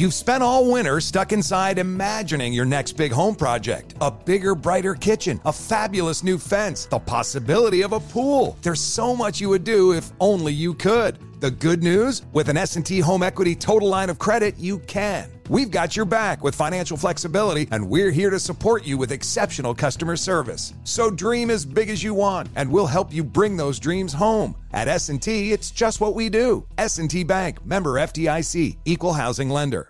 You've spent all winter stuck inside imagining your next big home project. A bigger, brighter kitchen, a fabulous new fence, the possibility of a pool. There's so much you would do if only you could. The good news, with an S&T Home Equity Total Line of Credit, you can. We've got your back with financial flexibility and we're here to support you with exceptional customer service. So dream as big as you want and we'll help you bring those dreams home. At S&T, it's just what we do. S&T Bank, member FDIC, equal housing lender.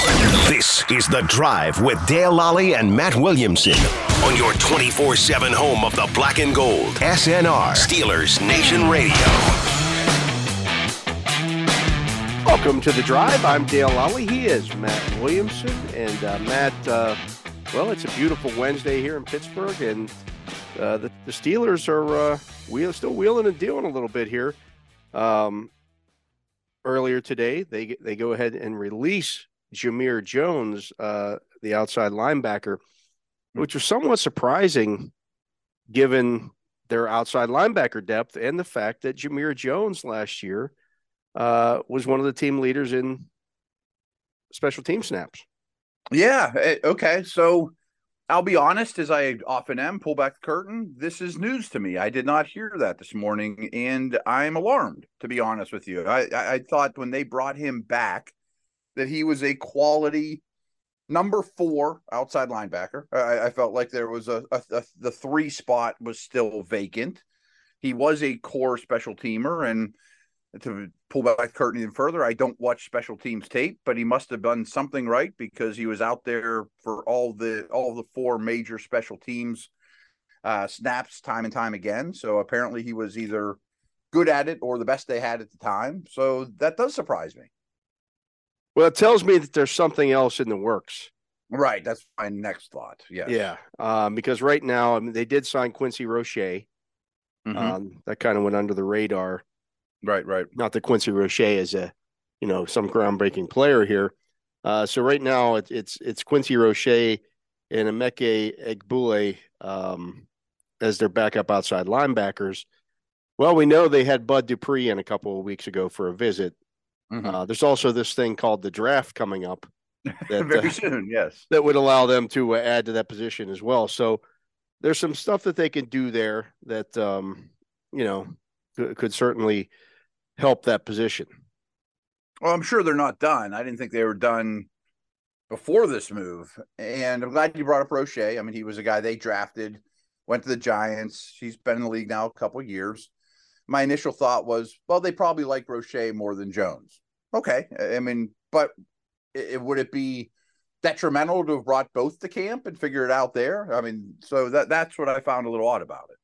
This is The Drive with Dale Lally and Matt Williamson on your 24 7 home of the black and gold. SNR, Steelers Nation Radio. Welcome to The Drive. I'm Dale Lally. He is Matt Williamson. And uh, Matt, uh, well, it's a beautiful Wednesday here in Pittsburgh, and uh, the, the, Steelers are uh, wheel, still wheeling and dealing a little bit here. Um, earlier today, they they go ahead and release Jamir Jones, uh, the outside linebacker, which was somewhat surprising given their outside linebacker depth and the fact that Jamir Jones last year uh, was one of the team leaders in special team snaps. Yeah. Eh, okay. So I'll be honest, as I often am, pull back the curtain. This is news to me. I did not hear that this morning, and I'm alarmed, to be honest with you. I, I thought when they brought him back that he was a quality number four outside linebacker. I, I felt like there was a, a, a, the three spot was still vacant. He was a core special teamer, and to pull back the curtain even further, I don't watch special teams tape, but he must have done something right because he was out there for all the all the four major special teams uh, snaps time and time again. So apparently he was either good at it or the best they had at the time. So that does surprise me. Well, it tells me that there's something else in the works. Right. That's my next thought. Yeah. Yeah. Um, because right now, I mean, they did sign Quincy Roche. Mm-hmm. Um, that kind of went under the radar. Right. Right. Not that Quincy Roche is a, you know, some groundbreaking player here. Uh, so right now it, it's it's Quincy Roche and Emeka Egbule um, as their backup outside linebackers. Well, we know they had Bud Dupree in a couple of weeks ago for a visit. Mm-hmm. Uh, there's also this thing called the draft coming up. That, Very uh, soon, yes. That would allow them to uh, add to that position as well. So there's some stuff that they can do there that um, you know could, could certainly help that position. Well, I'm sure they're not done. I didn't think they were done before this move. And I'm glad you brought up Roche. I mean, he was a guy they drafted, went to the Giants. He's been in the league now a couple years my initial thought was, well, they probably like Roche more than Jones. Okay, I mean, but it, would it be detrimental to have brought both to camp and figure it out there? I mean, so that that's what I found a little odd about it.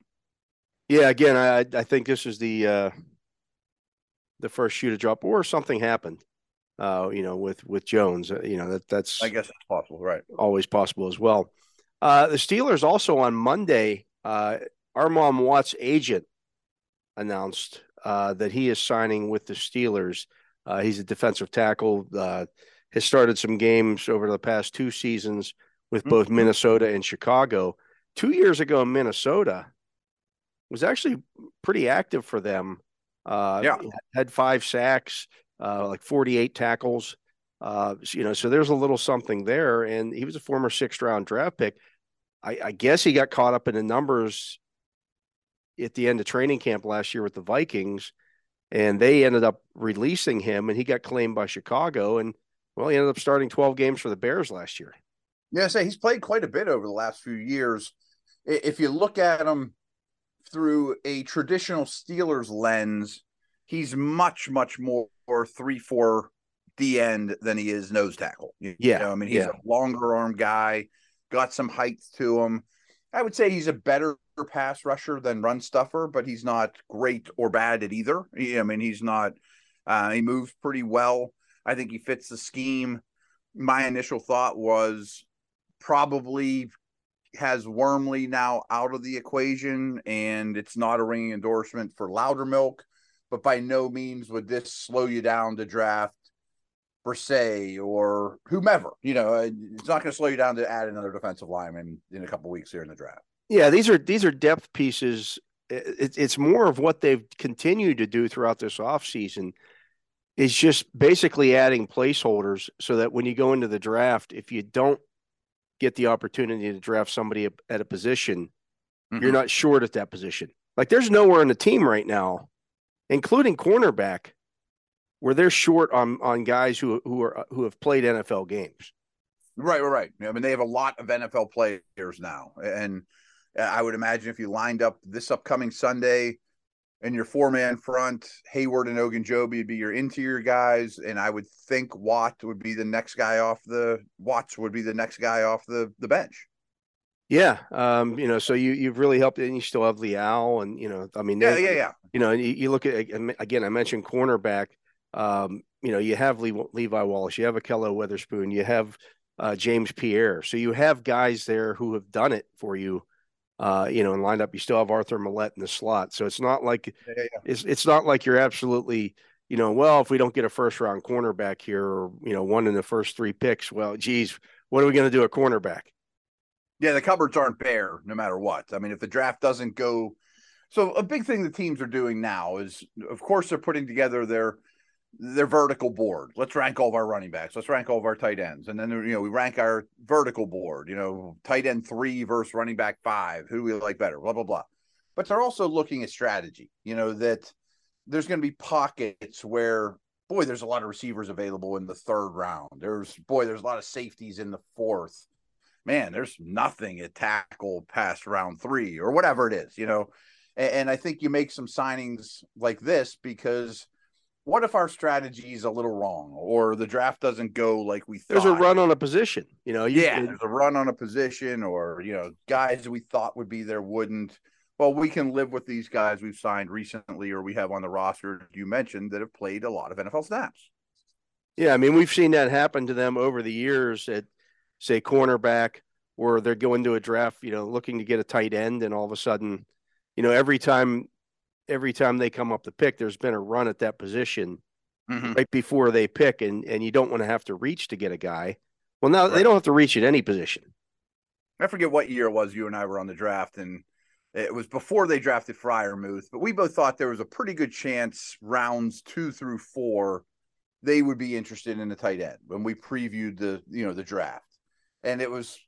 Yeah, again, I I think this is the uh the first shoe to drop, or something happened. Uh, you know, with with Jones, uh, you know that that's I guess it's possible, right? Always possible as well. Uh, the Steelers also on Monday, uh, Armon Watts' agent announced uh, that he is signing with the Steelers. Uh, he's a defensive tackle. Uh, has started some games over the past two seasons with mm-hmm. both Minnesota and Chicago. Two years ago, Minnesota was actually pretty active for them. Uh, yeah, had five sacks, uh, like forty-eight tackles. Uh, you know, so there's a little something there. And he was a former sixth-round draft pick. I, I guess he got caught up in the numbers at the end of training camp last year with the Vikings, and they ended up releasing him, and he got claimed by Chicago, and well, he ended up starting 12 games for the Bears last year. Yeah, say he's played quite a bit over the last few years. If you look at him through a traditional Steelers lens, he's much, much more three, four D end than he is nose tackle. You yeah, know, I mean, he's yeah. a longer arm guy, got some height to him. I would say he's a better pass rusher than run stuffer, but he's not great or bad at either. I mean, he's not Uh, he moves pretty well. I think he fits the scheme. My initial thought was probably has Wormley now out of the equation, and it's not a ringing endorsement for Loudermilk, but by no means would this slow you down to draft Bresee or whomever. You know, uh, it's not going to slow you down to add another defensive lineman in a couple weeks here in the draft. Yeah, these are these are depth pieces. It, it's more of what they've continued to do throughout this offseason is just basically adding placeholders so that when you go into the draft, if you don't get the opportunity to draft somebody at a position, mm-hmm. you're not short at that position. Like there's nowhere in the team right now, including cornerback, where they're short on on guys who who are who have played NFL games. Right, right, right. I mean, they have a lot of NFL players now, and I would imagine if you lined up this upcoming Sunday in your four man front, Heyward and Ogunjobi would be your interior guys, and I would think Watt would be the next guy off the Watts would be the next guy off the the bench. Yeah, um, you know, so you you've really helped, and you still have Leal, and you know, I mean, yeah, yeah, yeah. You know, you, you look at again, I mentioned cornerback. Um, you know, you have Le- Levi Wallace, you have Ahkello Witherspoon, you have uh, James Pierre, so you have guys there who have done it for you uh, you know, and lined up. You still have Arthur Maulet in the slot, so it's not like yeah, yeah. it's it's not like you're absolutely, you know, well, if we don't get a first round cornerback here, or you know, one in the first three picks, well, geez, what are we going to do at cornerback? Yeah, the cupboards aren't bare no matter what. I mean, if the draft doesn't go, so a big thing the teams are doing now is, of course, they're putting together their their vertical board. Let's rank all of our running backs. Let's rank all of our tight ends. And then, you know, we rank our vertical board, you know, tight end three versus running back five. Who do we like better, blah, blah, blah. But they're also looking at strategy, you know, that there's going to be pockets where, boy, there's a lot of receivers available in the third round. There's, boy, there's a lot of safeties in the fourth. Man, there's nothing at tackle past round three or whatever it is, you know. And, and I think you make some signings like this because what if our strategy is a little wrong or the draft doesn't go like we thought? There's a run on a position, you know. You, yeah, there's a run on a position, or you know, guys we thought would be there wouldn't. Well, we can live with these guys we've signed recently or we have on the roster you mentioned that have played a lot of NFL snaps. Yeah, I mean, we've seen that happen to them over the years at say cornerback where they're going to a draft, you know, looking to get a tight end and all of a sudden, you know, every time every time they come up the pick, there's been a run at that position mm-hmm. right before they pick, and and you don't want to have to reach to get a guy. Well, now right. they don't have to reach at any position. I forget what year it was you and I were on the draft, and it was before they drafted Freiermuth, but we both thought there was a pretty good chance rounds two through four they would be interested in a tight end when we previewed the you know the draft. And it was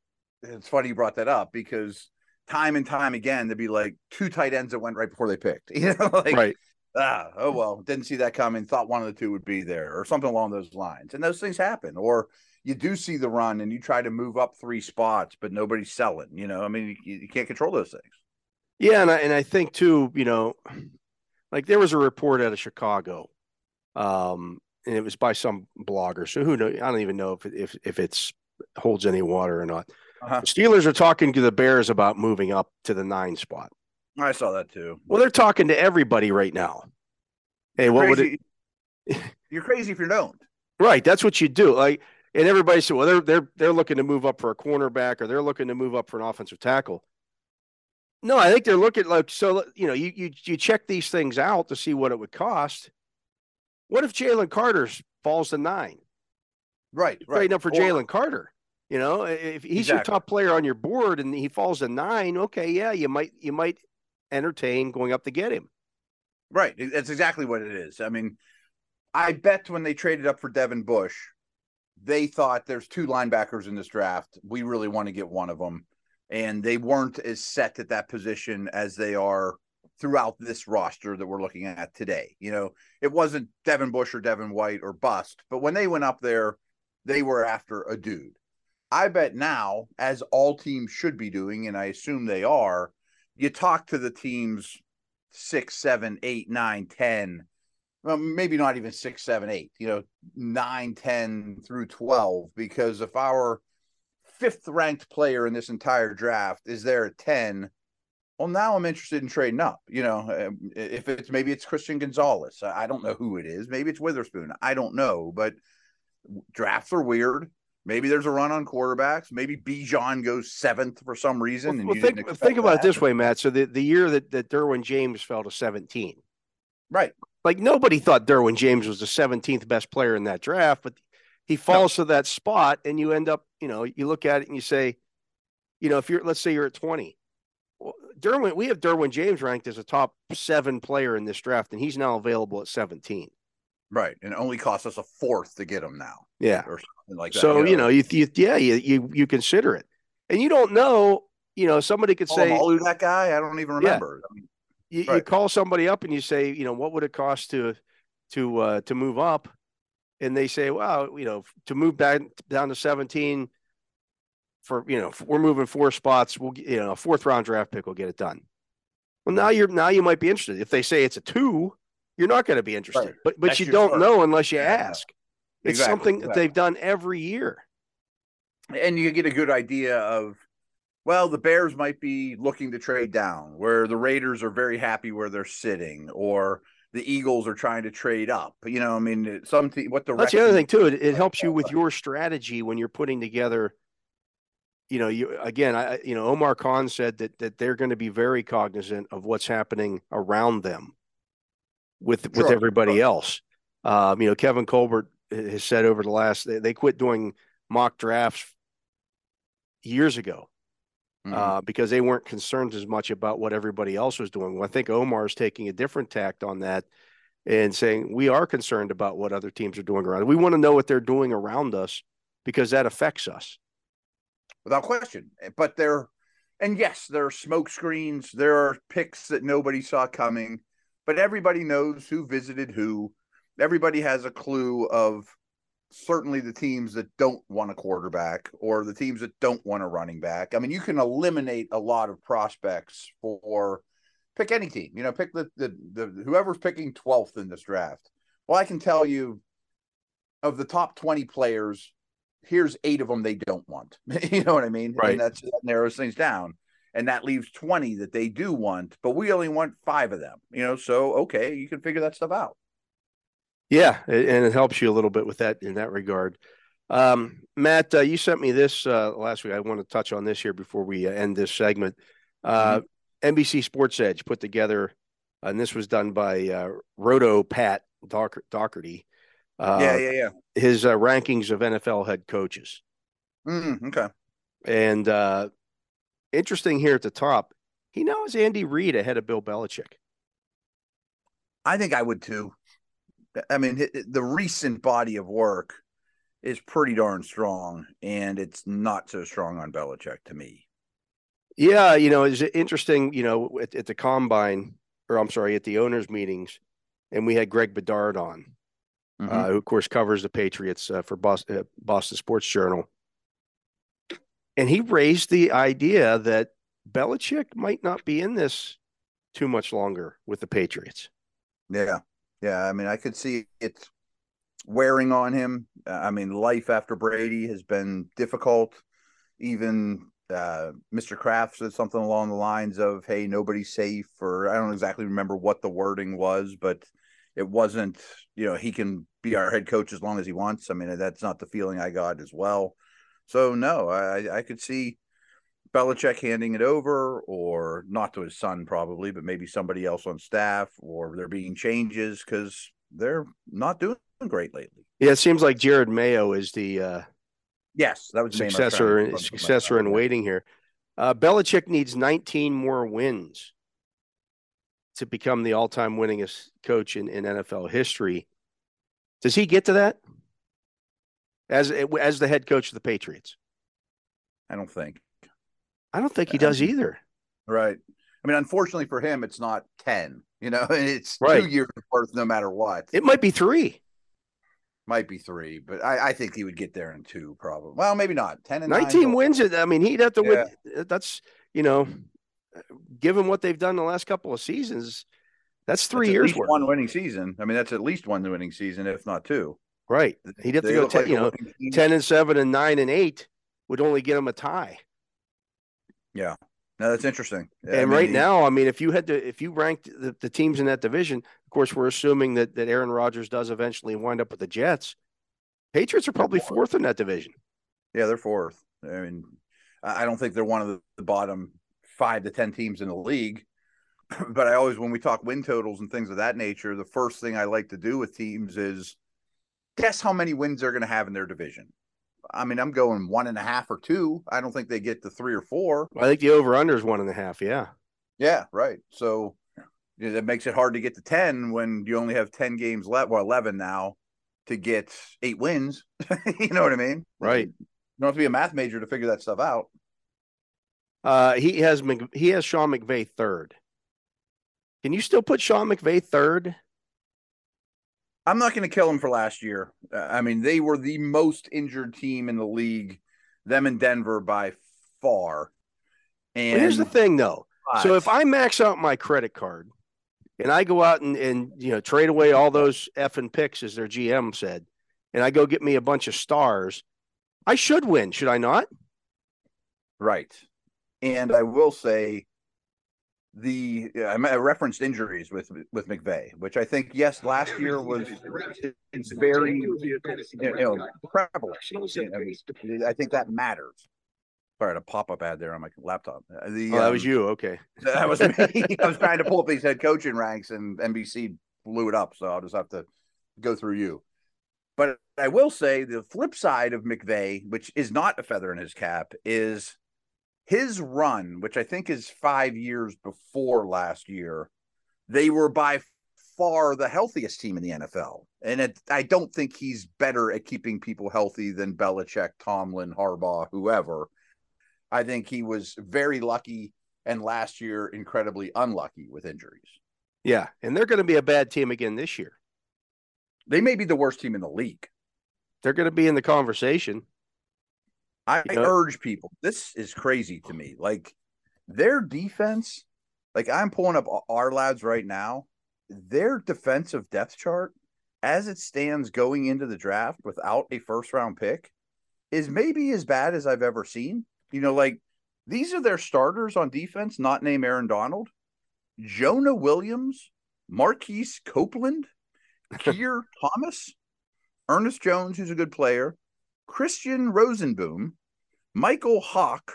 it's funny you brought that up because time and time again there'd be like two tight ends that went right before they picked. You know, like right. ah, oh well, didn't see that coming, thought one of the two would be there, or something along those lines. And those things happen. Or you do see the run and you try to move up three spots, but nobody's selling. You know, I mean, you, you can't control those things. Yeah, and I and I think too, you know, like there was a report out of Chicago, um, and it was by some blogger. So who knows? I don't even know if if if it's holds any water or not. Uh-huh. Steelers are talking to the Bears about moving up to the nine spot. I saw that too. Well, they're talking to everybody right now. Hey, what crazy. would it? you're crazy if you don't. Right, that's what you do. Like, and everybody said, well, they're they're they're looking to move up for a cornerback or they're looking to move up for an offensive tackle. No, I think they're looking like so. You know, you you you check these things out to see what it would cost. What if Jalen Carter falls to nine? Right, right. Trading up for Jalen Carter. You know, if he's exactly. your top player on your board and he falls to nine, okay, yeah, you might you might entertain going up to get him. Right. That's exactly what it is. I mean, I bet when they traded up for Devin Bush, they thought there's two linebackers in this draft. We really want to get one of them. And they weren't as set at that position as they are throughout this roster that we're looking at today. You know, it wasn't Devin Bush or Devin White or bust, but when they went up there, they were after a dude. I bet now, as all teams should be doing, and I assume they are, you talk to the teams six, seven, eight, nine, ten, well, maybe not even six, seven, eight, you know, nine, ten through 12, because if our fifth ranked player in this entire draft is there at 10, well, now I'm interested in trading up. You know, um, if it's maybe it's Christian Gonzalez, I don't know who it is. Maybe it's Witherspoon. I don't know, but drafts are weird. Maybe there's a run on quarterbacks. Maybe Bijan goes seventh for some reason. Well, well think, think about that. it this way, Matt. So the, the year that, that Derwin James fell to 17. Right. Like nobody thought Derwin James was the 17th best player in that draft, but he falls no. to that spot and you end up, you know, you look at it and you say, you know, if you're, let's say you're at 20, well, Derwin, we have Derwin James ranked as a top seven player in this draft, and he's now available at 17. Right, and it only costs us a fourth to get them now. Yeah, or something like that. So you know, you, you yeah, you, you you consider it, and you don't know. You know, somebody could say, "Oh, that guy." I don't even remember. Yeah. I mean, you, right. you, call somebody up and you say, you know, what would it cost to to uh, to move up? And they say, well, you know, to move back down to 17 for you know, we're moving four spots. We'll you know, a fourth round draft pick will get it done. Well, now you're now you might be interested. If they say it's a two, you're not going to be interested. Right. But but That's you don't know unless you ask. It's exactly. something exactly. that they've done every year. And you get a good idea of well, the Bears might be looking to trade down, where the Raiders are very happy where they're sitting, or the Eagles are trying to trade up. You know, I mean, some what the that's the other thing too. It, it helps you with your strategy when you're putting together. You know, you again, I you know, Omar Khan said that that they're going to be very cognizant of what's happening around them with sure. with everybody sure. else. Um, you know, Kevin Colbert has said over the last they, they quit doing mock drafts years ago mm-hmm. uh, because they weren't concerned as much about what everybody else was doing. Well, I think Omar is taking a different tact on that and saying we are concerned about what other teams are doing around. We want to know what they're doing around us because that affects us. Without question. But there and yes, there are smoke screens, there are picks that nobody saw coming, but everybody knows who visited who. Everybody has a clue of certainly the teams that don't want a quarterback or the teams that don't want a running back. I mean, you can eliminate a lot of prospects for pick any team. You know, pick the the, the whoever's picking 12th in this draft. Well, I can tell you of the top 20 players, here's eight of them they don't want. you know what I mean? Right. And that's that narrows things down. And that leaves 20 that they do want, but we only want five of them. You know, so okay, you can figure that stuff out. Yeah, and it helps you a little bit with that in that regard. Um, Matt, uh, you sent me this uh, last week. I want to touch on this here before we uh, end this segment. Uh, mm-hmm. NBC Sports Edge put together, and this was done by uh, Roto Pat Docker- Daugherty. Uh, yeah, yeah, yeah. His rankings of NFL head coaches. Mm, okay. And interesting here at the top, he now has Andy Reid ahead of Bill Belichick. I think I would too. I mean, the recent body of work is pretty darn strong, and it's not so strong on Belichick to me. Yeah, you know, it's interesting. You know, at, at the combine, or I'm sorry, at the owners' meetings, and we had Greg Bedard on, mm-hmm. uh, who of course covers the Patriots uh, for Boston, uh, Boston Sports Journal, and he raised the idea that Belichick might not be in this too much longer with the Patriots. Yeah, yeah, I mean, I could see it's wearing on him. Uh, I mean, life after Brady has been difficult. Even uh, Mr. Kraft said something along the lines of, "Hey, nobody's safe," or I don't exactly remember what the wording was, but it wasn't. You know, he can be our head coach as long as he wants. I mean, that's not the feeling I got as well. So no, I I could see Belichick handing it over, or not to his son, probably, but maybe somebody else on staff, or there being changes because they're not doing great lately. Yeah, it seems like Jerod Mayo is the uh, yes, that was successor successor in waiting here. Uh, Belichick needs 19 more wins to become the all-time winningest coach in, in NFL history. Does he get to that as as the head coach of the Patriots? I don't think. I don't think he does either. Right. I mean, unfortunately for him, it's not 10, you know, it's right. two years worth no matter what. It might be three. Might be three, but I, I think he would get there in two, probably. Well, maybe not. 10 and 19 wins it. I mean, he'd have to yeah. win. That's, you know, given what they've done the last couple of seasons, that's three that's years worth. One winning season. I mean, that's at least one winning season, if not two. Right. He'd have they to go 10, like you know, 10 and seven and nine and eight would only get him a tie. Yeah. No, that's interesting. And I mean, right now, I mean, if you had to, if you ranked the, the teams in that division, of course, we're assuming that that Aaron Rodgers does eventually wind up with the Jets. Patriots are probably fourth in that division. Yeah, they're fourth. I mean, I don't think they're one of the bottom five to ten teams in the league. But I always, when we talk win totals and things of that nature, the first thing I like to do with teams is guess how many wins they're going to have in their division. I mean, I'm going one and a half or two. I don't think they get to three or four. I think the over under is one and a half. Yeah. Yeah. Right. So you know, that makes it hard to get to 10 when you only have 10 games left, well, 11 now to get eight wins. you know what I mean? Right. You don't have to be a math major to figure that stuff out. Uh, he has he has Sean McVay third. Can you still put Sean McVay third? I'm not going to kill them for last year. Uh, I mean, they were the most injured team in the league, them in Denver by far. And well, here's the thing, though. But, so if I max out my credit card and I go out and, and you know trade away all those effing picks, as their GM said, and I go get me a bunch of stars, I should win, should I not? Right. And I will say the I referenced injuries with with McVay, which I think yes, last year was it's very you know prevalent. I, mean, I think that matters. Sorry, a pop up ad there on my laptop. Uh, the, oh, that um, was you. Okay, that was me. I was trying to pull up these head coaching ranks, and NBC blew it up. So I'll just have to go through you. But I will say the flip side of McVay, which is not a feather in his cap, is his run, which I think is five years before last year, they were by far the healthiest team in the NFL. And it, I don't think he's better at keeping people healthy than Belichick, Tomlin, Harbaugh, whoever. I think he was very lucky and last year incredibly unlucky with injuries. Yeah. And they're going to be a bad team again this year. They may be the worst team in the league. They're going to be in the conversation. I you know? urge people. This is crazy to me. Like their defense, like I'm pulling up Ourlads right now. Their defensive depth chart, as it stands going into the draft without a first round pick, is maybe as bad as I've ever seen. You know, like these are their starters on defense, not named Aaron Donald, Jonah Williams, Marquise Copeland, Keir Thomas, Ernest Jones, who's a good player, Christian Rozeboom, Michael Hawk,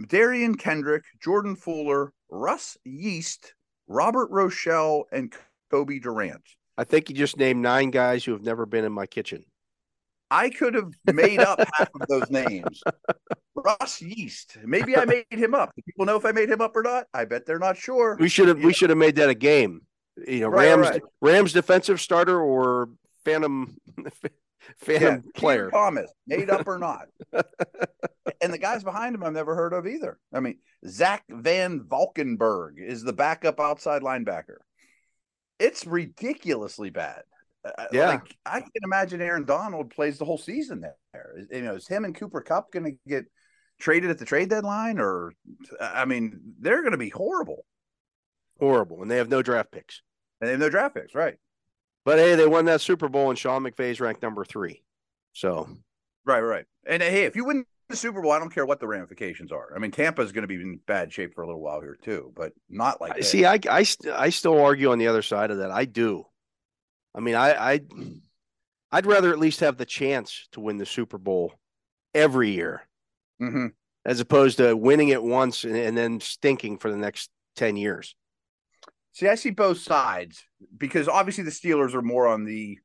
Derion Kendrick, Jordan Fuller, Russ Yeast, Robert Rochell, and Cobie Durant. I think you just named nine guys who have never been in my kitchen. I could have made up half of those names. Russ Yeast. Maybe I made him up. Do people know if I made him up or not? I bet they're not sure. We should have. We should have made that a game. You know, right, Rams right. Rams defensive starter or Phantom Phantom yeah, player. Thomas, made up or not. and the guys behind him I've never heard of either. I mean, Zach Van Valkenburg is the backup outside linebacker. It's ridiculously bad. Uh, uh, yeah, like, I can imagine Aaron Donald plays the whole season there. You know, is him and Cooper Kupp going to get traded at the trade deadline, or I mean, they're going to be horrible, horrible, and they have no draft picks. And they have no draft picks, right? But hey, they won that Super Bowl, and Sean McVay's ranked number three. So, right, right. And hey, if you win the Super Bowl, I don't care what the ramifications are. I mean, Tampa is going to be in bad shape for a little while here too, but not like. See, I, I, I still argue on the other side of that. I do. I mean, I, I, I'd rather at least have the chance to win the Super Bowl every year, mm-hmm. as opposed to winning it once and, and then stinking for the next ten years. See, I see both sides because obviously the Steelers are more on the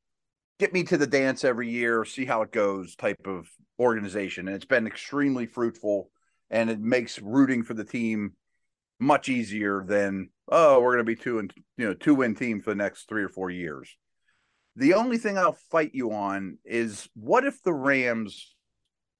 get me to the dance every year, see how it goes type of organization. And it's been extremely fruitful and it makes rooting for the team much easier than, oh, we're going to be two and, you know, two win team for the next three or four years. The only thing I'll fight you on is what if the Rams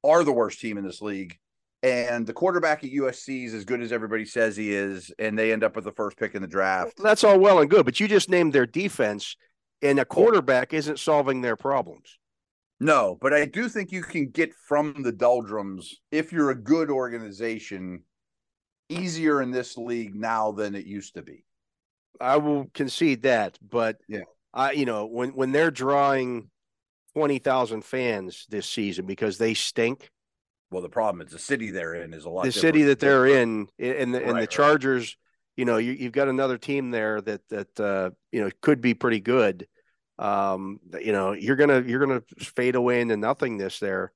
are the worst team in this league and the quarterback at USC is as good as everybody says he is, and they end up with the first pick in the draft. That's all well and good, but you just named their defense, and a quarterback isn't solving their problems. No, but I do think you can get from the doldrums if you're a good organization easier in this league now than it used to be. I will concede that, but yeah, I you know when when they're drawing twenty thousand fans this season because they stink Well, the problem is the city they're in is a lot. The city that they're in, and the, and Right, the right. Chargers, you know, you, you've got another team there that that uh, you know could be pretty good. Um, you know, you're gonna you're gonna fade away into nothingness there.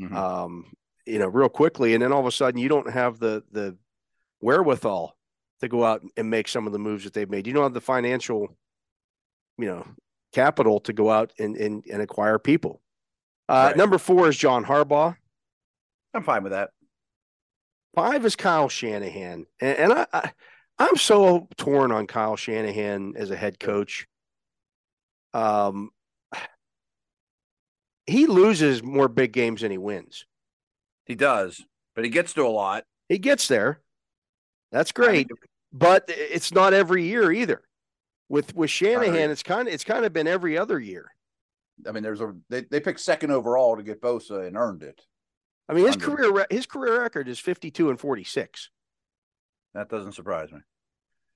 Mhm. um, you know, real quickly, and then all of a sudden you don't have the the wherewithal to go out and make some of the moves that they've made. You don't have the financial, you know, capital to go out and and, and acquire people. Uh, Right. Number four is John Harbaugh. I'm fine with that. Five is Kyle Shanahan, and, and I, I I'm so torn on Kyle Shanahan as a head coach. Um, he loses more big games than he wins. He does, but he gets to a lot. He gets there. That's great, but it's not every year either. With with Shanahan, it's kind of it's kind of been every other year. I mean, there's a they, they picked second overall to get Bosa and earned it. I mean, his career his career record is fifty two and forty six. That doesn't surprise me.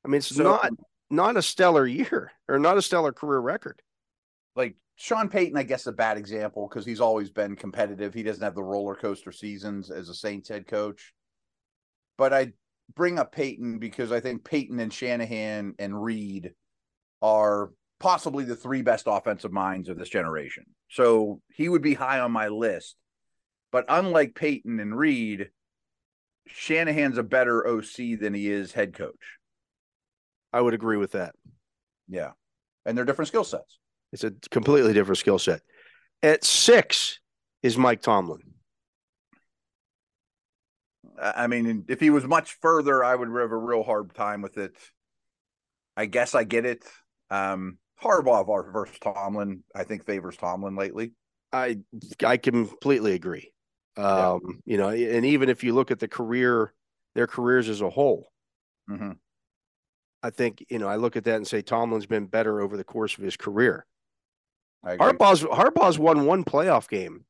I mean, it's So- not not a stellar year or not a stellar career record. Like Sean Payton, I guess a bad example because he's always been competitive. He doesn't have the roller coaster seasons as a Saints head coach. But I bring up Payton because I think Payton and Shanahan and Reid are possibly the three best offensive minds of this generation. So he would be high on my list. But unlike Payton and Reid, Shanahan's a better OC than he is head coach. I would agree with that. Yeah. And they're different skill sets. It's a completely different skill set. At six is Mike Tomlin. I mean, if he was much further, I would have a real hard time with it. I guess I get it. Um, Harbaugh versus Tomlin, I think favors Tomlin lately. I I completely agree. Yeah. Um, you know, and even if you look at the career, their careers as a whole, Mm-hmm. I think you know I look at that and say Tomlin's been better over the course of his career. I. Harbaugh's Harbaugh's won one playoff game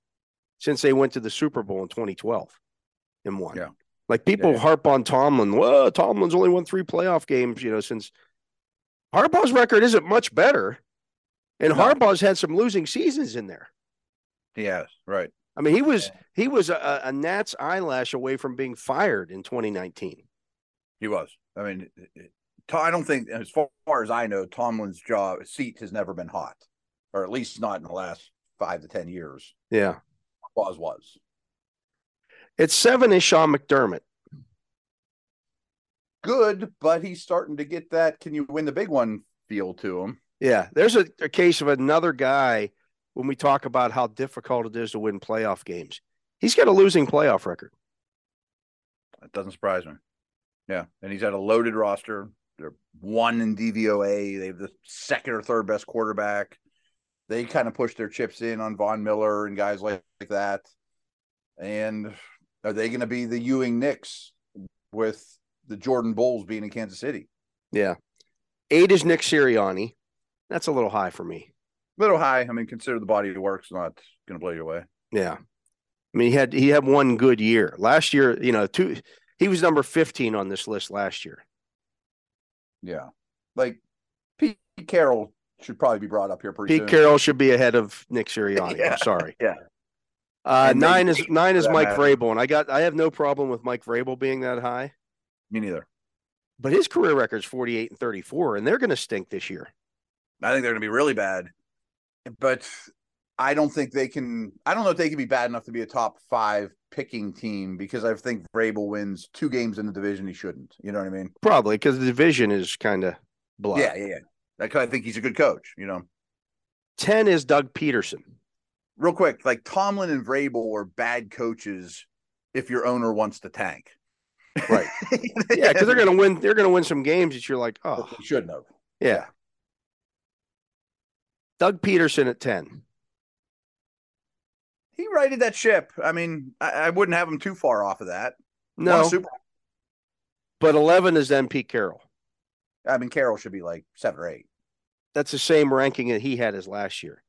since they went to the Super Bowl in 2012 and won. Yeah. Like people Yeah. harp on Tomlin. Well, Tomlin's only won three playoff games, you know, since Harbaugh's record isn't much better. And No. Harbaugh's had some losing seasons in there. He has right. I mean, he was he was a, a gnat's eyelash away from being fired in 2019. He was. I mean, it- it- To- I don't think, as far as I know, Tomlin's job seat has never been hot, or at least not in the last five to ten years. Yeah. Was was. It's seven is Sean McDermott. Good, but he's starting to get that. Can you win the big one? Feel to him. Yeah, there's a, a case of another guy when we talk about how difficult it is to win playoff games. He's got a losing playoff record. That doesn't surprise me. Yeah, and he's had a loaded roster. They're one in DVOA. They have the second or third best quarterback. They kind of push their chips in on Von Miller and guys like, like that. And are they going to be the Ewing Knicks with the Jordan Bulls being in Kansas City? Yeah. Eight is Nick Sirianni. That's a little high for me. Little high. I mean, consider the body of work's not going to blow you away. Yeah. I mean, he had he had one good year. Last year, you know, two he was number 15 on this list last year. Yeah, like Pete Carroll should probably be brought up here pretty Pete soon. Carroll should be ahead of Nick Sirianni. Yeah. I'm sorry. Yeah. Uh, nine is nine is Mike matter. Vrabel, and I got I have no problem with Mike Vrabel being that high, Me neither. but his career record is 48 and 34, and they're going to stink this year. I think they're going to be really bad, but I don't think they can. I don't know if they can be bad enough to be a top five picking team because I think Vrabel wins two games in the division he shouldn't. You know what I mean? Probably because the division is kind of blah. Yeah, yeah, yeah. I think he's a good coach. You know, 10 is Doug Pederson. real quick, like Tomlin and Vrabel are bad coaches if your owner wants to tank. Right. Yeah, because they're going to win. They're going to win some games that you're like, oh, They shouldn't have. yeah. Doug Pederson at 10. He righted that ship. I mean, I, I wouldn't have him too far off of that. No, Super. but 11 is then Pete Carroll. I mean, Carroll should be like seven or eight. That's the same ranking that he had as last year.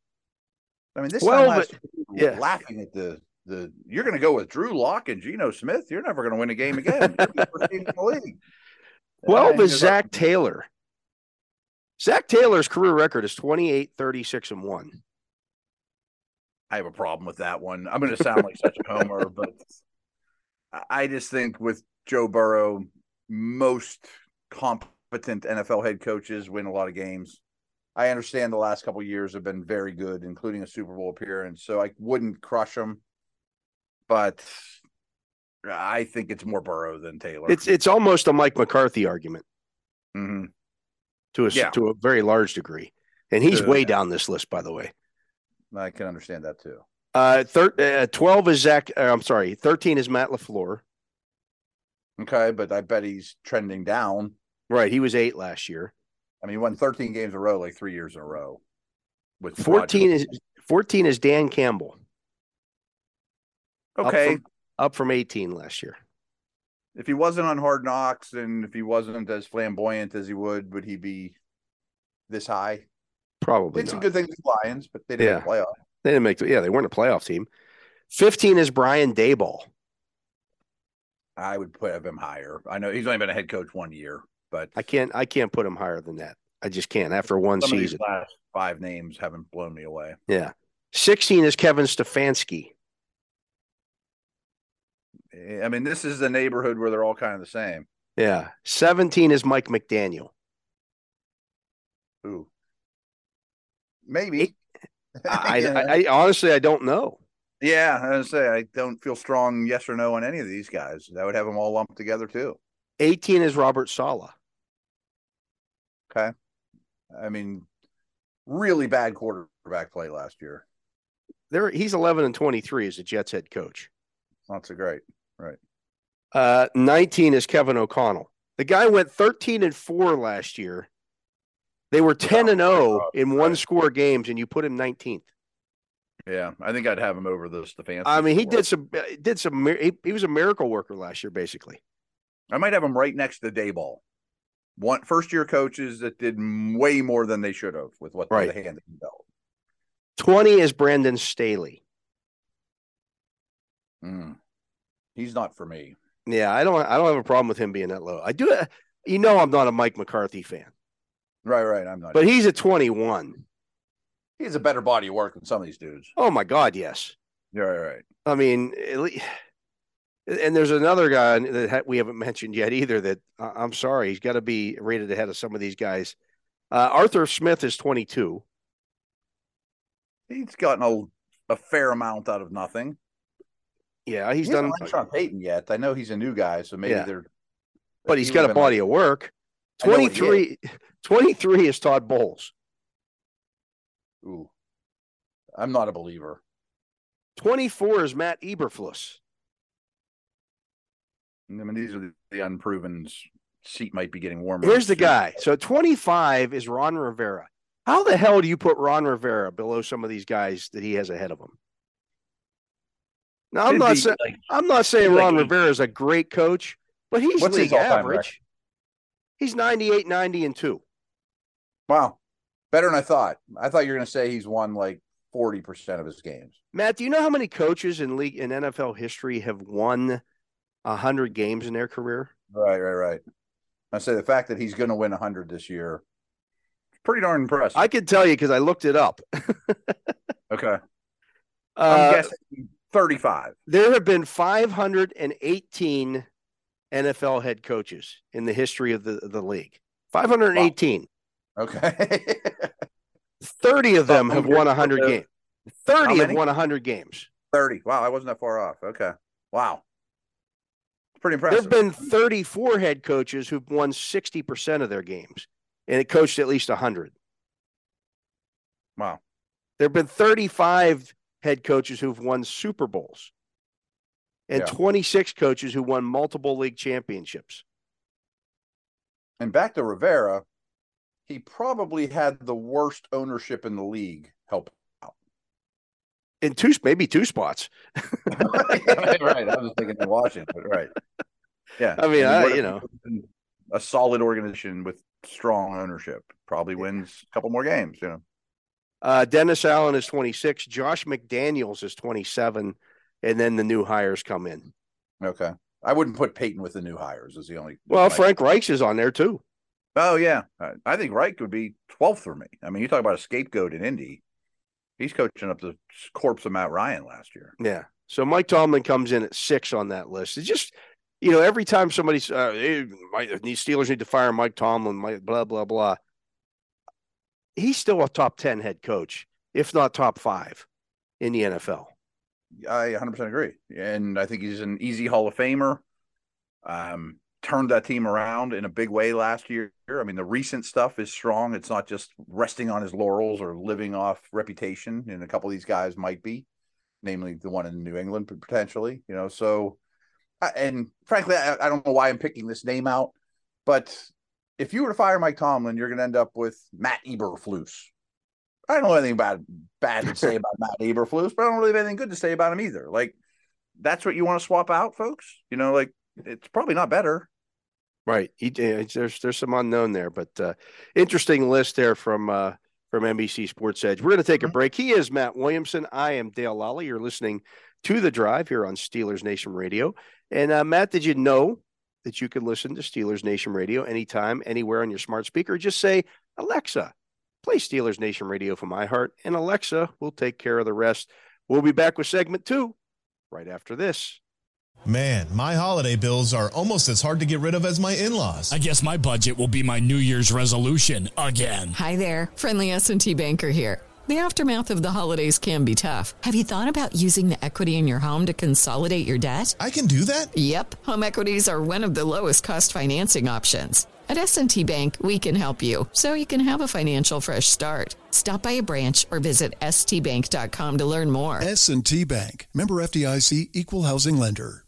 I mean, this Well, time last but- year, yeah. laughing at the the. You're going to go with Drew Lock and Geno Smith. You're never going to win a game again. You're the first team in the league. 12 is Zac Taylor. Zac Taylor's career record is 28, 36, and 1. I have a problem with that one. I'm going to sound like such a homer, but I just think with Joe Burrow, most competent NFL head coaches win a lot of games. I understand the last couple years have been very good, including a Super Bowl appearance. So I wouldn't crush them, but I think it's more Burrow than Taylor. It's it's almost a Mike McCarthy argument hmm to a Yeah. to a very large degree, and he's way down this list, by the way. I can understand that too. Uh, thir- uh, twelve is Zac. Uh, I'm sorry, thirteen is Matt LaFleur. Okay, but I bet he's trending down. Right, he was eight last year. I mean, he won 13 games in a row, like three years in a row. With Fourteen is fourteen is Dan Campbell. up okay. from- up from eighteen last year. If he wasn't on Hard Knocks and if he wasn't as flamboyant as he would, would he be this high? Probably Did some good things with Lions, but they didn't Yeah. play off. They didn't make. The, yeah, they weren't a playoff team. Fifteen is Brian Daboll. I would put him higher. I know he's only been a head coach one year, but I can't. I can't put him higher than that. I just can't after one some of these season. last five names haven't blown me away. Yeah. Sixteen is Kevin Stefanski. I mean, this is the neighborhood where they're all kind of the same. Yeah. Seventeen is Mike McDaniel. Ooh, maybe. I, I, I honestly I don't know. Yeah, I was say I don't feel strong yes or no on any of these guys. That would have them all lumped together too. 18 is Robert Saleh. Okay. I mean, really bad quarterback play last year. There he's 11 and 23 as a Jets head coach. Not so great. Uh 19 is Kevin O'Connell. The guy went 13 and 4 last year. They were 10 and 0 in one score games and you put him 19th. Yeah, I think I'd have him over the Stefanski. I mean, he did some did some he, he was a miracle worker last year basically. I might have him right next to Daboll. One first year coaches that did way more than they should have with what Right. the hand that 20 is Brandon Staley. Mm. He's not for me. Yeah, I don't I don't have a problem with him being that low. I do you know I'm not a Mike McCarthy fan, Right, right. I'm not. but he's a 21. He's a better body of work than some of these dudes. Oh my god, yes. Yeah, right, right. I mean, at lea- and there's another guy that we haven't mentioned yet either. That uh, I'm sorry, he's got to be rated ahead of some of these guys. Uh, Arthur Smith is 22. He's gotten a, a fair amount out of nothing. Yeah, he's He done, Sean Payton yet. I know he's a new guy, so maybe Yeah. they're. but he's he got a body like- of work. I know what he 23, 23 is Todd Bowles. Ooh, I'm not a believer. 24 is Matt Eberflus. I mean, these are the, the unproven. Seat might be getting warmer. Here's the guy. So 25 is Ron Rivera. How the hell do you put Ron Rivera below some of these guys that he has ahead of him? Now, I'm not saying. like, I'm not saying He's like Ron. Rivera is a great coach, but he's What's his league all-time average. record? He's 98, 90, and two. wow, better than I thought. I thought you were going to say he's won like forty percent of his games. Matt, do you know how many coaches in league in NFL history have won hundred games in their career? Right, right, right. I say the fact that he's going to win hundred this year, pretty darn impressive. I can tell you because I looked it up. okay, I'm Uh, guessing thirty-five. there have been 518 NFL head coaches in the history of the, the league. 518. Okay, 30 of them have won 100 Uh, games. 30 have won 100 games. thirty. Wow, I wasn't that far off. Okay, wow, Pretty impressive. There impressive. have been 34 head coaches who've won 60% of their games and it coached at least 100. wow, There have been 35 head coaches who've won Super Bowls and Yeah. 26 coaches who won multiple league championships. and back to Rivera, he probably had the worst ownership in the league. Help out. In two, maybe two spots. right. I was thinking of Washington, but right. Yeah. I mean, I- you know. a solid organization with strong ownership probably wins a couple more games, you know. Uh, Dennis Allen is 26. Josh McDaniels is 27. And then the new hires come in. Okay. I wouldn't put Payton with the new hires is the only Well, like- Frank Reich is on there too. Oh yeah. I, think Reich would be 12th for me. I mean, you talk about a scapegoat in Indy. He's coaching up the corpse of Matt Ryan last year. Yeah. So Mike Tomlin comes in at six on that list. It's just, you know, every time somebody's, uh, hey, these Steelers need to fire Mike Tomlin, Mike, blah, blah, blah. He's still a top 10 head coach, if not top five in the NFL. I 100% agree. And I think he's an easy Hall of Famer. Um, turned that team around in a big way last year. I mean, the recent stuff is strong. It's not just resting on his laurels or living off reputation. And a couple of these guys might be, namely the one in New England potentially. You know, so and frankly, I, I don't know why I'm picking this name out, but if you were to fire Mike Tomlin, you're going to end up with Matt Eberflus. I don't know anything bad bad to say about Matt Eberflus, but I don't really have anything good to say about him either. Like, that's what you want to swap out, folks. You know, like it's probably not better. Right. He, there's there's some unknown there, but uh, interesting list there from uh, from NBC Sports Edge. We're going to take a mm-hmm. break. He is Matt Williamson. I am Dale Lolley. You're listening to the Drive here on Steelers Nation Radio. And uh, Matt, did you know that you can listen to Steelers Nation Radio anytime, anywhere on your smart speaker? Just say Alexa, play Steelers Nation Radio from iHeart, and Alexa will take care of the rest. We'll be back with segment two right after this. Man, my holiday bills are almost as hard to get rid of as my in-laws. I guess my budget will be my New Year's resolution again. Hi there, friendly S&T banker here. The aftermath of the holidays can be tough. Have you thought about using the equity in your home to consolidate your debt? I can do that? Yep, home equities are one of the lowest cost financing options. At S&T Bank, we can help you so you can have a financial fresh start. Stop by a branch or visit stbank.com to learn more. S&T Bank, member FDIC equal housing lender.